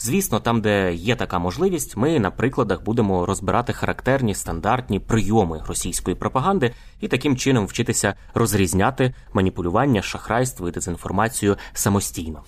Звісно, там, де є така можливість, ми на прикладах будемо розбирати характерні стандартні прийоми російської пропаганди і таким чином вчитися розрізняти маніпулювання, шахрайство і дезінформацію самостійно.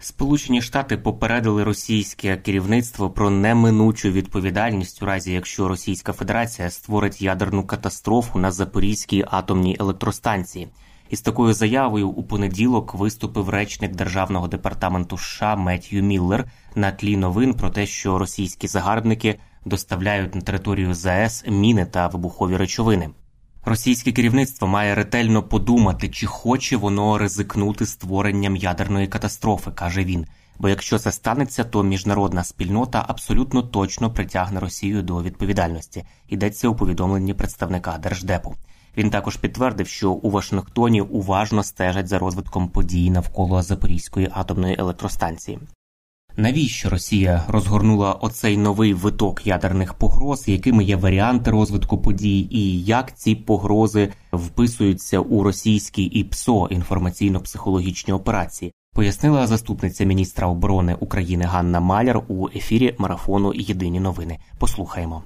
Сполучені Штати попередили російське керівництво про неминучу відповідальність у разі, якщо Російська Федерація створить ядерну катастрофу на Запорізькій атомній електростанції. Із такою заявою у понеділок виступив речник державного департаменту США Меттью Міллер на тлі новин про те, що російські загарбники доставляють на територію ЗАЕС міни та вибухові речовини. Російське керівництво має ретельно подумати, чи хоче воно ризикнути створенням ядерної катастрофи, каже він. Бо якщо це станеться, то міжнародна спільнота абсолютно точно притягне Росію до відповідальності. Йдеться у повідомленні представника держдепу. Він також підтвердив, що у Вашингтоні уважно стежать за розвитком подій навколо Запорізької атомної електростанції. Навіщо Росія розгорнула оцей новий виток ядерних погроз, якими є варіанти розвитку подій, і як ці погрози вписуються у російські ІПСО інформаційно-психологічні операції? Пояснила заступниця міністра оборони України Ганна Маляр у ефірі марафону Єдині новини. Послухаємо.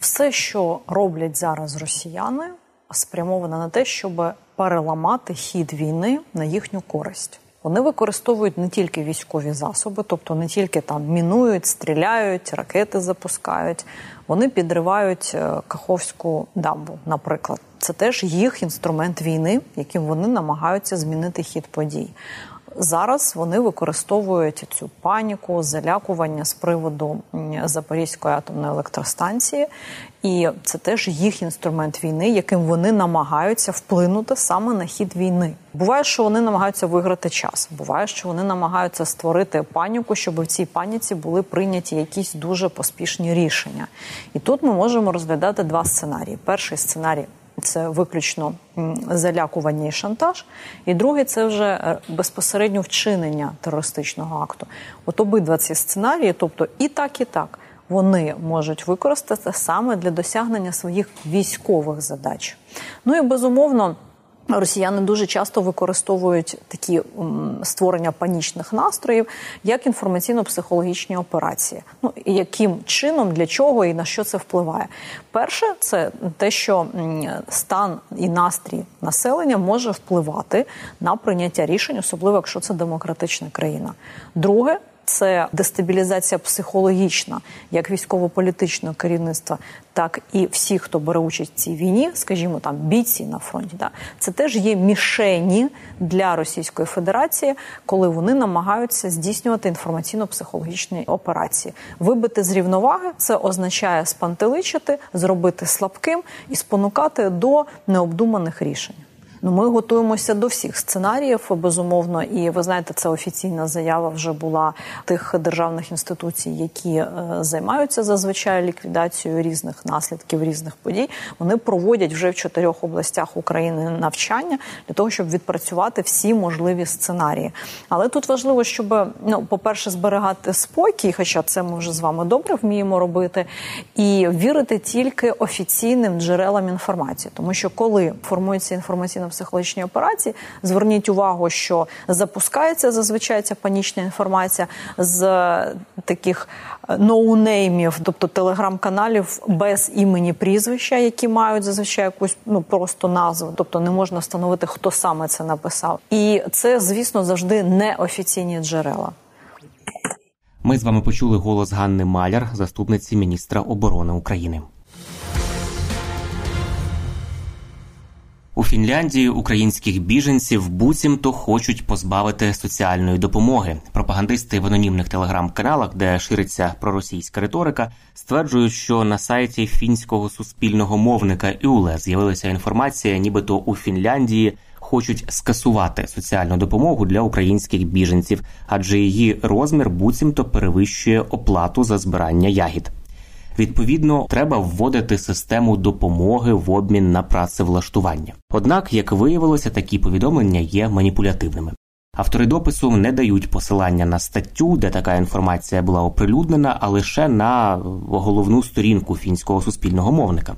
Все, що роблять зараз росіяни, спрямовано на те, щоб переламати хід війни на їхню користь. Вони використовують не тільки військові засоби, тобто не тільки там мінують, стріляють, ракети запускають. Вони підривають е, Каховську дамбу, наприклад. Це теж їх інструмент війни, яким вони намагаються змінити хід подій. Зараз вони використовують цю паніку, залякування з приводу Запорізької атомної електростанції, і це теж їх інструмент війни, яким вони намагаються вплинути саме на хід війни. Буває, що вони намагаються виграти час. Буває, що вони намагаються створити паніку, щоб в цій паніці були прийняті якісь дуже поспішні рішення. І тут ми можемо розглядати два сценарії. Перший сценарій це виключно залякування і шантаж, і другий це вже е, безпосередньо вчинення терористичного акту. От обидва ці сценарії, тобто і так, і так, вони можуть використати саме для досягнення своїх військових задач. Ну і безумовно. Росіяни дуже часто використовують такі створення панічних настроїв як інформаційно-психологічні операції. Ну яким чином, для чого і на що це впливає? Перше, це те, що стан і настрій населення може впливати на прийняття рішень, особливо якщо це демократична країна. Друге. Це дестабілізація психологічна, як військово-політичного керівництва, так і всі, хто бере участь в цій війні, скажімо, там бійці на фронті. Да, це теж є мішені для Російської Федерації, коли вони намагаються здійснювати інформаційно-психологічні операції. Вибити з рівноваги це означає спантеличити, зробити слабким і спонукати до необдуманих рішень. Ну, ми готуємося до всіх сценаріїв, безумовно, і ви знаєте, це офіційна заява вже була тих державних інституцій, які е, займаються зазвичай ліквідацією різних наслідків різних подій. Вони проводять вже в чотирьох областях України навчання для того, щоб відпрацювати всі можливі сценарії. Але тут важливо, щоб ну, по-перше, зберігати спокій, хоча це ми вже з вами добре вміємо робити, і вірити тільки офіційним джерелам інформації, тому що коли формується інформаційна психологічні операції. Зверніть увагу, що запускається зазвичай ця панічна інформація з таких ноунеймів, тобто телеграм-каналів без імені прізвища, які мають зазвичай якусь ну просто назву, тобто не можна встановити, хто саме це написав. І це, звісно, завжди неофіційні джерела. Ми з вами почули голос Ганни Маляр, заступниці міністра оборони України. У Фінляндії українських біженців буцімто хочуть позбавити соціальної допомоги. Пропагандисти в анонімних телеграм-каналах, де шириться проросійська риторика, стверджують, що на сайті фінського суспільного мовника Юле з'явилася інформація, нібито у Фінляндії хочуть скасувати соціальну допомогу для українських біженців, адже її розмір буцімто перевищує оплату за збирання ягід. Відповідно, треба вводити систему допомоги в обмін на працевлаштування. Однак, як виявилося, такі повідомлення є маніпулятивними. Автори допису не дають посилання на статтю, де така інформація була оприлюднена, а лише на головну сторінку фінського суспільного мовника.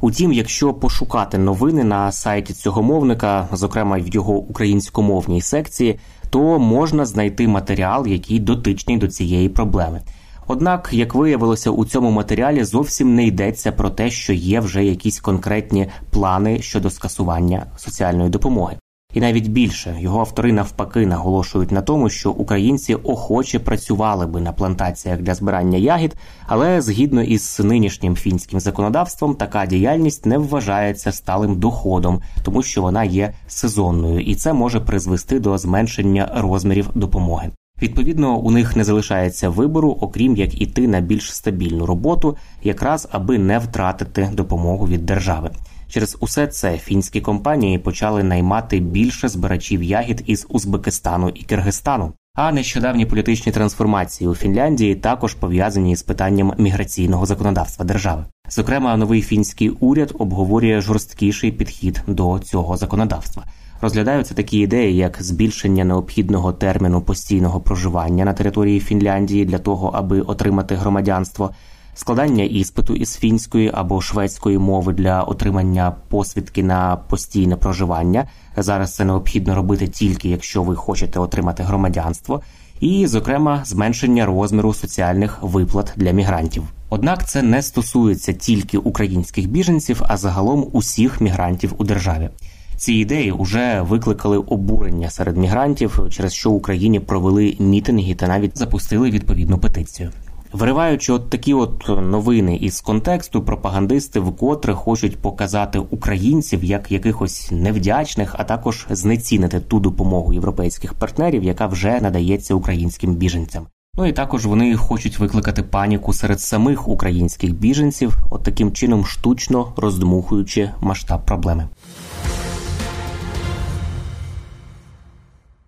Утім, якщо пошукати новини на сайті цього мовника, зокрема в його українськомовній секції, то можна знайти матеріал, який дотичний до цієї проблеми. Однак, як виявилося, у цьому матеріалі зовсім не йдеться про те, що є вже якісь конкретні плани щодо скасування соціальної допомоги. І навіть більше його автори навпаки наголошують на тому, що українці охоче працювали би на плантаціях для збирання ягід, але згідно із нинішнім фінським законодавством, така діяльність не вважається сталим доходом, тому що вона є сезонною, і це може призвести до зменшення розмірів допомоги. Відповідно, у них не залишається вибору, окрім як іти на більш стабільну роботу, якраз аби не втратити допомогу від держави. Через усе це фінські компанії почали наймати більше збирачів ягід із Узбекистану і Киргизстану. А нещодавні політичні трансформації у Фінляндії також пов'язані з питанням міграційного законодавства держави. Зокрема, новий фінський уряд обговорює жорсткіший підхід до цього законодавства. Розглядаються такі ідеї, як збільшення необхідного терміну постійного проживання на території Фінляндії для того, аби отримати громадянство, складання іспиту із фінської або шведської мови для отримання посвідки на постійне проживання. Зараз це необхідно робити тільки якщо ви хочете отримати громадянство, і, зокрема, зменшення розміру соціальних виплат для мігрантів. Однак це не стосується тільки українських біженців, а загалом усіх мігрантів у державі. Ці ідеї вже викликали обурення серед мігрантів, через що в Україні провели мітинги та навіть запустили відповідну петицію. Вириваючи от такі от новини із контексту, пропагандисти вкотре хочуть показати українців як якихось невдячних, а також знецінити ту допомогу європейських партнерів, яка вже надається українським біженцям. Ну і також вони хочуть викликати паніку серед самих українських біженців, от таким чином штучно роздмухуючи масштаб проблеми.